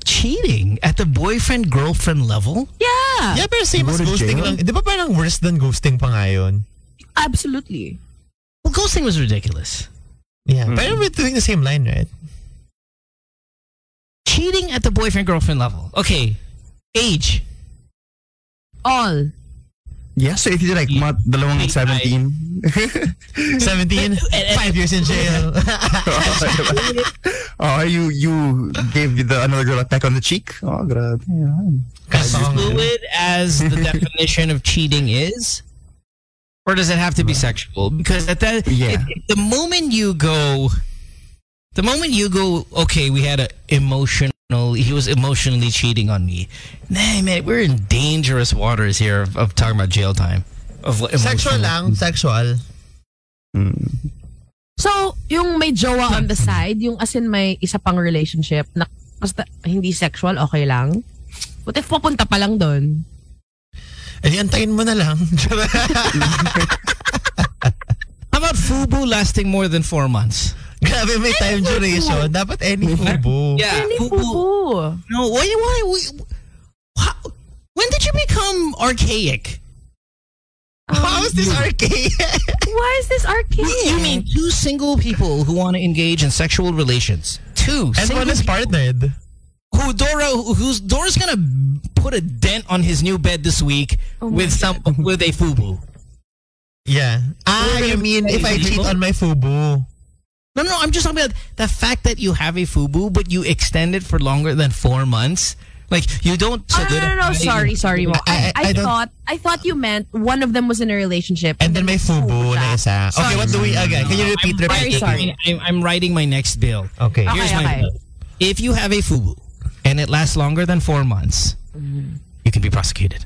C: Cheating at the boyfriend girlfriend level?
B: Yeah,
A: Yeah, pero same
D: You
A: as ghosting
D: jail?
A: lang. Di ba parang worse than ghosting pa nga yun?
B: absolutely.
C: Well, ghosting was ridiculous.
A: Yeah. Hmm. Pero we're doing the same line, right?
C: Cheating at the boyfriend girlfriend level. Okay, age.
B: All.
D: Yeah, so if you did like mat, dalawang
C: Wait,
D: 17.
A: 17, five years in jail.
D: oh, you you gave the another girl a peck on the cheek? Oh, grabe. Yeah.
A: Kasong.
C: Fluid as the definition of cheating is? Or does it have to be sexual? Because at that,
D: Yeah.
C: it- it- the moment you go, the moment you go, okay, we had an emotional, he was emotionally cheating on me. Nah, man, we're in dangerous waters here of, of talking about jail time. Of
A: Sexual lang, sexual.
B: So, yung may jowa on the side, yung as in may isa pang relationship na basta hindi sexual, okay lang. But if papunta pa lang doon,
A: Eh, di antayin mo na lang.
C: How about FUBU lasting more than four months?
A: Grabe may time duration. Dapat any fubu.
C: Yeah.
B: Any
C: Fubu.
B: fubu.
C: No, why, why, why, how, when did you become archaic?
A: How is this archaic?
B: Why is this archaic?
C: You mean two single people who want to engage in sexual relations? Two
A: and
C: single
A: one is partnered.
C: who Dora who's Dora's gonna put a dent on his new bed this week
B: Oh
C: with some with a fubu.
A: Yeah. Ah, you mean if I cheat on my fubu?
C: No, no, I'm just talking about the fact that you have a fubu, but you extend it for longer than four months. Like you don't.
B: Oh, no, no, no, no, sorry, sorry. Mo.
A: I-
B: I,
A: I
B: I, thought I thought you meant one of them was in a relationship.
A: And then may fubu na isa. Okay, what do we again? Can you repeat,
C: I'm,
A: repeat?
B: sorry.
C: I'm, I'm writing my next bill.
A: Okay.
B: Okay,
C: Here's my
B: okay.
C: bill. If you have a fubu and it lasts longer than four months, you can be prosecuted.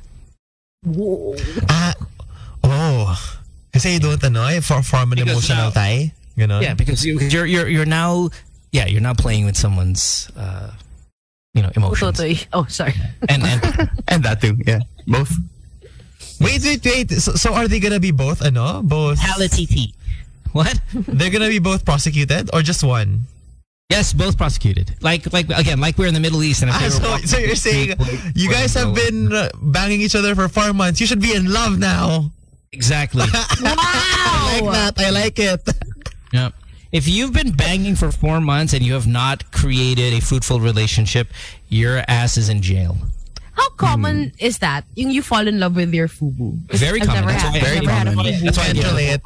A: Ah, oh. Kasi you don't ano, eh, for form an
C: Because
A: emotional
C: now-
A: tie. Ganon.
C: Yeah, because you, you're you're you're now yeah you're now playing with someone's uh, you know emotions
B: Totoy. Oh, sorry.
C: and and
D: And that too, yeah. Both.
A: Wait, wait, wait. So, so are they gonna be both, ano? Both?
C: Palatiti. What?
A: They're gonna be both prosecuted or just one?
C: Yes, both prosecuted. Like like again, like we're in the Middle East, and if
A: Ah, so, so you're saying you guys have been uh, banging each other for four months. You should be in love now.
C: exactly.
A: I like that. I like it.
C: Yeah. If you've been banging for four months and you have not created a fruitful relationship, your ass is in jail.
B: How common hmm. is that? Yung you fall in love with your fubu?
C: Very
B: I've
C: common. That's
B: had,
C: why- very
B: never had a
D: common.
C: That's why I
A: Can't
C: Yeah.
A: relate.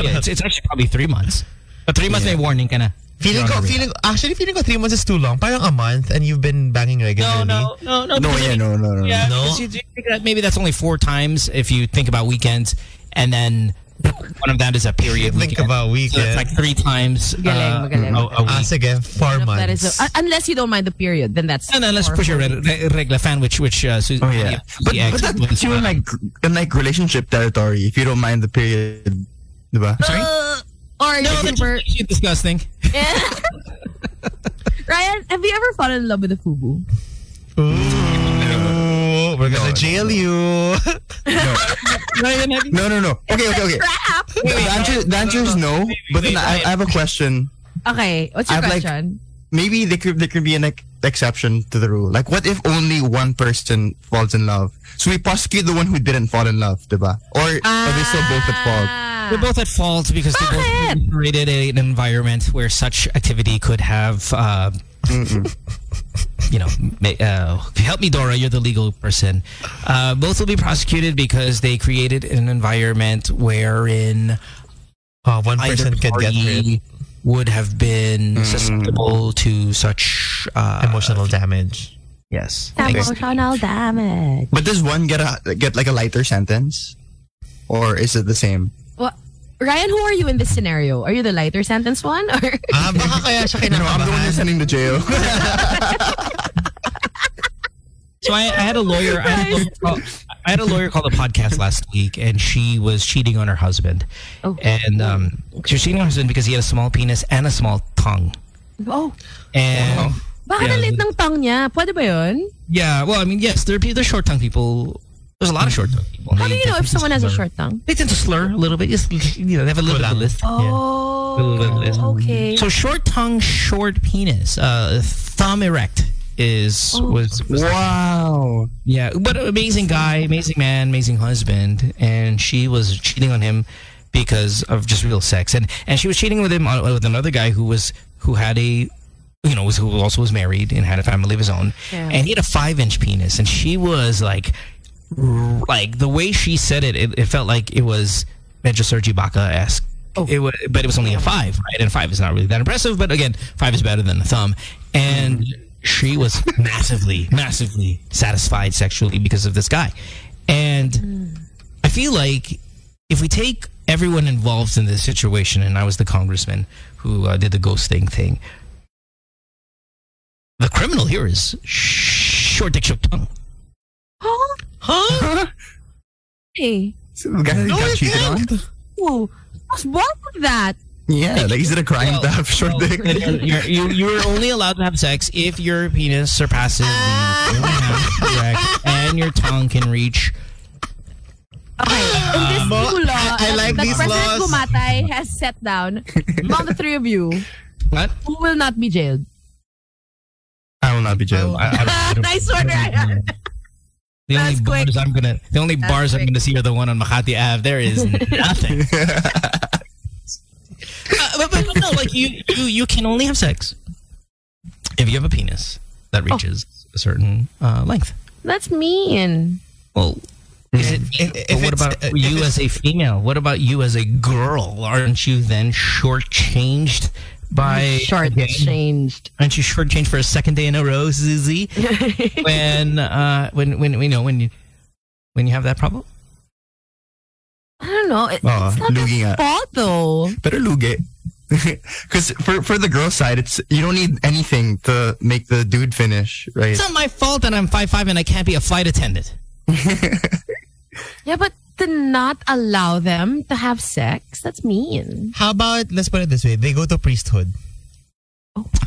C: Yeah, it's, it's actually probably three months. But three months may warning ka na.
A: Feeling
C: You're
A: ko, feeling, actually feeling ko three months is too long. Parang a month and you've been banging regularly.
C: no, no.
D: No,
C: because
D: yeah, no, no, no.
C: Yeah,
A: No?
C: because you think that maybe that's only four times if you think about weekends, and then one of that is a period.
A: Think
C: weekend.
A: about
C: So it's like three times
B: Magaling,
C: uh,
B: magaling.
C: a, a
A: Ah,
C: week.
A: sige, four
B: If
A: months.
B: That is a, unless you don't mind the period, then that's.
C: And then let's push your
B: for
C: red,
B: me.
C: re- regla fan, which which uh, Susan,
D: Oh yeah. But,
C: the
D: but
C: ex
D: that
C: was,
D: you in like in like relationship territory if you don't mind the period. Diba?
C: sorry.
B: Uh, or
C: No,
B: you're
C: that's
B: super.
C: actually disgusting.
B: Ryan, have you ever fallen in love with a fubu?
A: Ooh, we're gonna
D: No.
A: jail you.
D: No.
C: You-
D: no, no, no. Okay, okay, okay.
B: Crap.
D: The answer, the answer is no. But then I, I have a question.
B: Okay, what's your
D: I've, like-
B: question?
D: Maybe there could there could be an ex- exception to the rule. Like, what if only one person falls in love? So we prosecute the one who didn't fall in love, diba? Or are they still both at fault?
C: They're both at fault because they
B: Bakit?
C: both created a, an environment where such activity could have, uh, you know, ma- uh, help me, Dora. You're the legal person. Uh, both will be prosecuted because they created an environment wherein
A: Oh, one
C: either
A: person could get hurt.
C: would have been susceptible to such uh,
A: Emotional damage.
C: Yes.
B: Emotional damage.
D: But does one get a get like a lighter sentence, or is it the same?
B: Well, Ryan, who are you in this scenario? Are you the lighter sentence one? Or
A: Ah, baka kaya siya
D: No, I'm the one
A: kinakabahan.
D: who's sending to jail.
C: So I, I had a lawyer. I had a lawyer, call, I had a lawyer call the podcast last week, and she was cheating on her husband.
B: Oh.
C: And um, she was cheating on her husband because he had a small penis and a small tongue.
B: oh,
C: And
B: baka
C: Yeah.
B: nalit ng tongue niya. Pwede ba yun?
C: yeah, well, I mean, yes, there are pe- there's short tongue people. There's a lot of short tongue people.
B: How do you know if
C: to
B: someone has a short tongue?
C: They tend to slur a little bit. Just you know, they have a little bit of a
A: Kulang.
C: lisp.
B: Oh, okay.
C: So short tongue, short penis, uh, thumb erect is
B: Oh.
C: was, was
D: wow.
C: Yeah, but amazing guy, amazing man, amazing husband, and she was cheating on him because of just real sex, and and she was cheating with him on, with another guy who was who had a you know was who also was married and had a family of his own,
B: Yeah.
C: and he had a five inch penis, and she was like r- like the way she said it, it, it felt like it was Medjo Sergi Baca esque.
B: Oh.
C: It was, but it was only a five, right? And five is not really that impressive, but again, five is better than a thumb. And she was massively, massively satisfied sexually because of this guy. And I feel like if we take everyone involved in this situation, and I was the congressman who uh, did the ghosting thing, the criminal here is short dick, short tongue.
B: Huh?
C: Huh?
B: Hey.
D: So the guy that
A: No,
D: got
A: you
D: cheated on?
A: can't.
B: Ooh, what's wrong with that?
D: Yeah, like is it a crime to have short
C: Well,
D: dick?
C: You're, you you're only allowed to have sex if your penis surpasses the ah. correct, and your tongue can reach.
B: Okay, in this
A: Mo-
B: new law
A: I- I like
B: that
A: these
B: President
A: laws.
B: Gumatay has set down among the three of you,
C: What?
B: Who will not be jailed?
D: I will not be jailed.
C: I, I, I
B: nice one, Ryan.
C: The only
B: That's quick.
C: bars I'm gonna the only
B: That's
C: bars I'm gonna see are the one on Makati Ave. There is nothing. Uh, but, but no, like you, you, you can only have sex if you have a penis that reaches a certain uh, length.
B: That's mean.
C: Well, is it?
A: If-
C: but
A: if
C: what about
A: if
C: you as a female? What about you as a girl? Aren't you then shortchanged by
B: Short
C: again,
B: changed.
C: Aren't you shortchanged for a second day in a row, Susie? when, uh, when, when, you know, when you, when you have that problem?
B: I don't know. It,
D: Oh,
B: it's not
D: lugi
B: their
D: nga.
B: fault though.
D: Better lugi. Because for for the girl side, it's you don't need anything to make the dude finish, right?
C: It's not my fault that I'm five five and I can't be a flight attendant.
B: Yeah, but to not allow them to have sex, that's mean.
A: How about let's put it this way: they go to priesthood.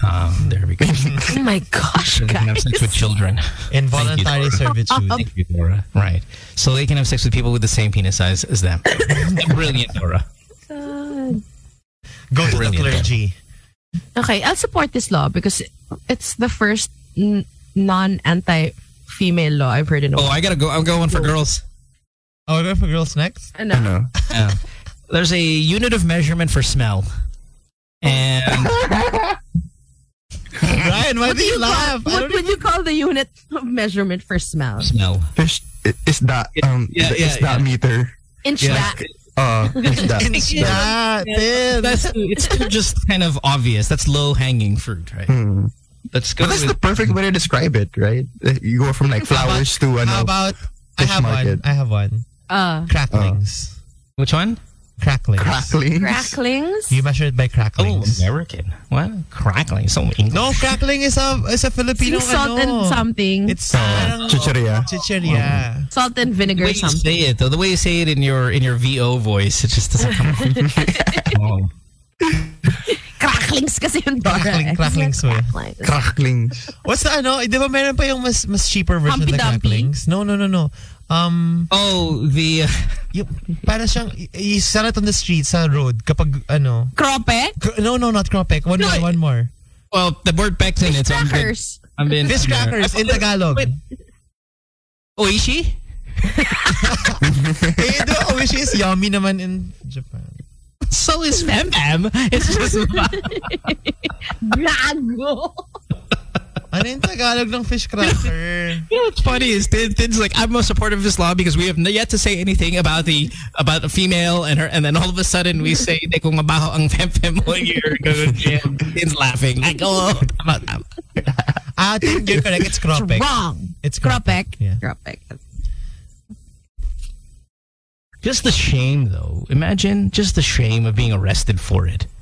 C: Um, there we go.
B: Oh my gosh,
C: So they can have sex with children.
A: Involuntary
C: Dora.
A: servitude.
C: Thank you, Dora. Right. So they can have sex with people with the same penis size as them. Brilliant, Dora.
B: God.
A: Go to the
C: Brilliant.
A: clergy.
B: Okay, I'll support this law because it's the first n- non-anti-female law I've heard in a
C: Oh,
B: while.
C: I gotta go. I'm going for girls.
A: Oh, we're going for girls next.
B: I
D: I
B: know.
D: know.
C: Yeah. There's a unit of measurement for smell. And
A: Ryan, why
B: What
A: do
B: do
A: you
B: you
A: laugh?
B: call, what
A: don't
B: would you call the unit of measurement for smell?
C: smell.
D: Fish i- is that um
C: Yeah,
D: is
C: yeah,
D: that
C: yeah.
D: meter?
B: Inch
C: Yeah.
B: that.
D: Uh, is that?
A: Inch that, Tim.
C: That's it's too just kind of obvious. That's low hanging fruit, right?
D: Hmm.
C: Let's go
D: But that's
C: with
D: the perfect way to describe it, right? Uh, You go from like flowers to
A: How
D: ano,
A: about I
D: fish
A: have one. I have one.
B: Uh,
A: Cracklings. Uh.
C: which one?
A: Cracklings.
D: cracklings.
B: cracklings.
A: You measure it by
C: Oh. American. What? Crackling. So English.
A: no, crackling is a is a Filipino
B: Sea salt
A: ano.
B: and something.
A: It's
D: Oh,
A: parang-
D: chicheria.
A: Chicheria. Oh.
B: salt and vinegar.
C: the
B: vinegar
C: way you say it, though, the way you say it in your in your VO voice, it just doesn't come. oh.
B: Cracklings kasi yung Dora.
A: Crackling, cracklings.
B: Cracklings.
D: Cracklings.
A: What's the ano? Di ba meron pa yung mas mas cheaper version
B: Humpy
A: of the cracklings? No, no, no, no. Um,
C: oh, the uh,
A: yung, para siyang, y- you sell it on the street, sa road, kapag, ano,
B: Cropek.
A: cr- no, no, not cropek. One
C: No,
A: more, one more.
C: well, the word Beck's in it. So I'm been,
B: Crackers.
C: I'm been
A: Fish crackers in Tagalog.
C: Wait. Oishi?
A: eh, the oishi is yummy naman in Japan.
C: So is Fem Fem. It's just
B: Gago.
A: Ano yung Tagalog ng fish cracker?
C: You know what's funny is Tin, Tin's like I'm most supportive of this law because we have yet to say anything about the about a female and her and then all of a sudden we say de kung mabaho ang fem fem mo you're going and Tin's laughing like oh tama, tama.
A: ah, I think you're correct. It's cropek.
B: Wrong.
A: It's
B: Cropek.
A: Yeah.
B: Cropek.
C: just the shame though imagine just the shame of being arrested for it it's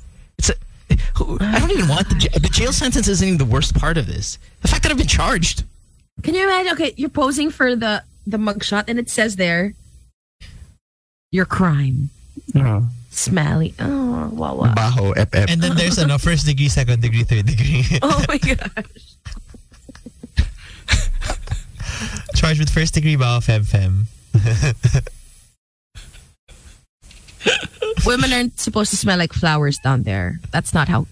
C: a, I don't even want the jail, the jail sentence isn't even the worst part of this the fact that I've been charged
B: Can you imagine? Okay, you're posing for the the mugshot, and it says there, your crime,
D: Uh,
B: smelly. Oh, wow, wow.
D: baho, ep, ep.
A: And then there's ano, first degree, second degree, third degree.
B: Oh my gosh.
A: Charged with first degree bao fem fem.
B: Women aren't supposed to smell like flowers down there. That's not how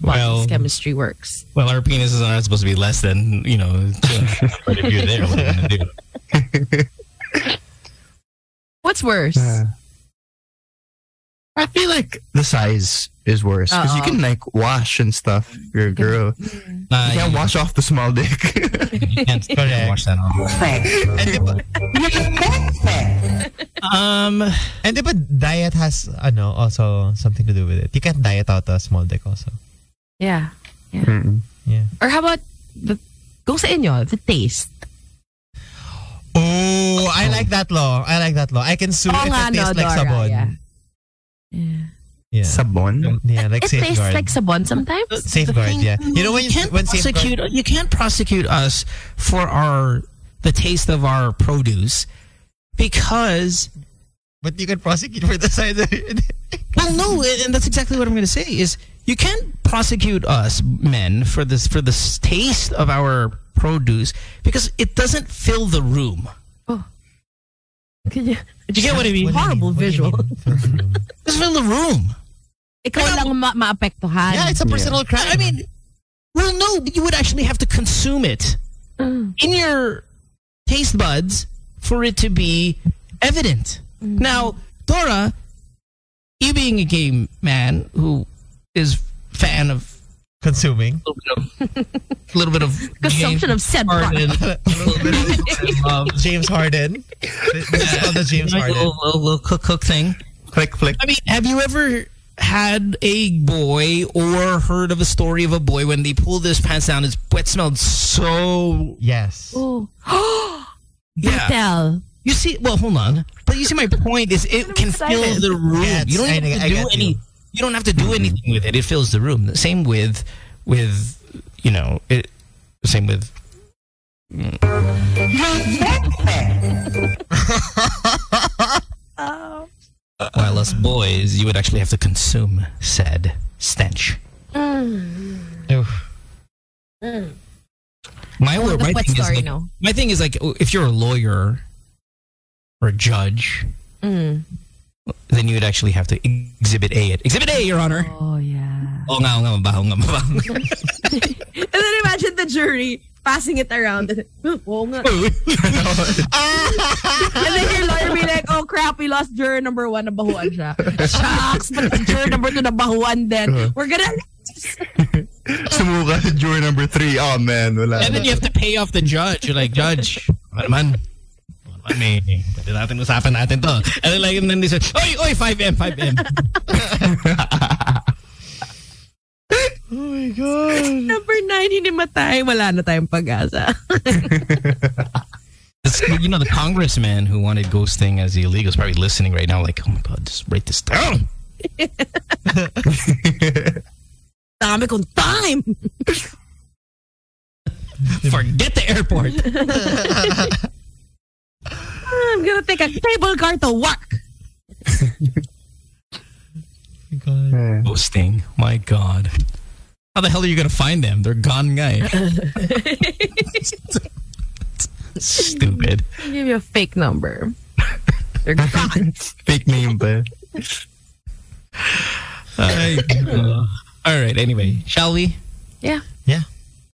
C: Well-
B: chemistry works.
C: well our penises are not supposed to be less than you know if you're there what are you gonna do
B: What's worse?
D: Uh, I feel like the size is worse because you can like wash and stuff. if You're a girl.
C: Nah,
D: You can't wash off the small dick.
C: you can't, you can't wash that off
A: And di ba,
C: um
A: and di ba diet has ano, also something to do with it? You can't diet out a small dick also.
B: Yeah.
D: Mm-mm.
A: Yeah.
B: Or how about the kung sa inyo, the taste?
A: Oh, I like that law. I like that law. I can sue
B: Oo
A: if it tastes
B: no,
A: like
B: Dora,
A: sabon.
B: yeah. Yeah.
A: Yeah.
D: Sabon.
A: yeah, like
B: It tastes like sabon sometimes.
A: Uh, safeguard,
C: thing-
A: yeah. You know when
C: you can't
A: when
C: prosecute
A: safeguard,
C: you can't prosecute us for our the taste of our produce because
A: but you can prosecute for the size of it.
C: well no and that's exactly what I'm going to say is you can't prosecute us men for this for the taste of our produce because it doesn't fill the room. Oh.
B: Can you,
C: Do you get what I mean?
A: What
B: Horrible
A: mean? What do you
B: visual.
A: mean? Fill the room.
C: It doesn't fill the room.
B: Ikaw lang ma maapektuhan.
A: Yeah, it's a personal crime.
C: I mean, well, no, but you would actually have to consume it mm. in your taste buds for it to be evident. Mm. Now, Dora, you being a gay man who is fan of
A: consuming.
C: a little bit of, a little bit of
B: Consumption of said
C: Harden, a little bit of
A: James Harden. This is called the James
C: like a
A: Harden.
C: little, little, little cook cook thing.
D: Click, flick.
C: I mean, have you ever had a boy or heard of a story of a boy when they pulled his pants down, his sweat smelled so
A: Yes.
B: Oh.
C: yeah.
B: Tell.
C: You see, well, hold on. But you see, my point is, it can fill the room.
A: Yes,
C: you don't
A: I-
C: have to
A: I
C: do
A: get
C: any.
A: you.
C: You. don't have to do anything with it. It fills the room. The same with, with, you know, it. Same with. While us boys, you would actually have to consume said stench.
A: Oof.
C: My,
B: Oh,
C: my thing is like, my thing is like if you're a lawyer or a judge,
B: Mm.
C: Then you would actually have to exhibit A it. Exhibit A, Your Honor.
B: Oh, yeah.
C: Oh, nga, oh, nga, mabaho, nga, mabaho.
B: And then imagine the jury passing it around. And, oh, nga. and then your lawyer be like, oh crap, we lost juror number one, nabahuan siya. Shucks, but the juror number two, nabahuan din. Uh-huh. We're gonna...
D: Sumuka sa jury number three. Oh, man. Wala
C: And then you have to pay off the judge. You're like, Judge, ano naman? Ano naman, may, pwede natin usapan natin to. And then like, and then they say, oy, oy, 5M, 5M.
A: Oh my god.
B: Number nine, hindi matay. Wala na tayong pag-asa.
C: It's, you know, the congressman who wanted ghosting as illegal is probably listening right now like, oh my God, just write this down. Oh!
B: Dami kong time.
C: Forget the airport.
B: I'm gonna take a cable car to work.
A: my god.
C: Ghosting. My God. How the hell are you going to find them? They're gone, guy. Stupid.
B: I'll give you a fake number. They're gone.
D: Fake name pa.
C: Ay, uh, all right, anyway, shall we?
B: yeah.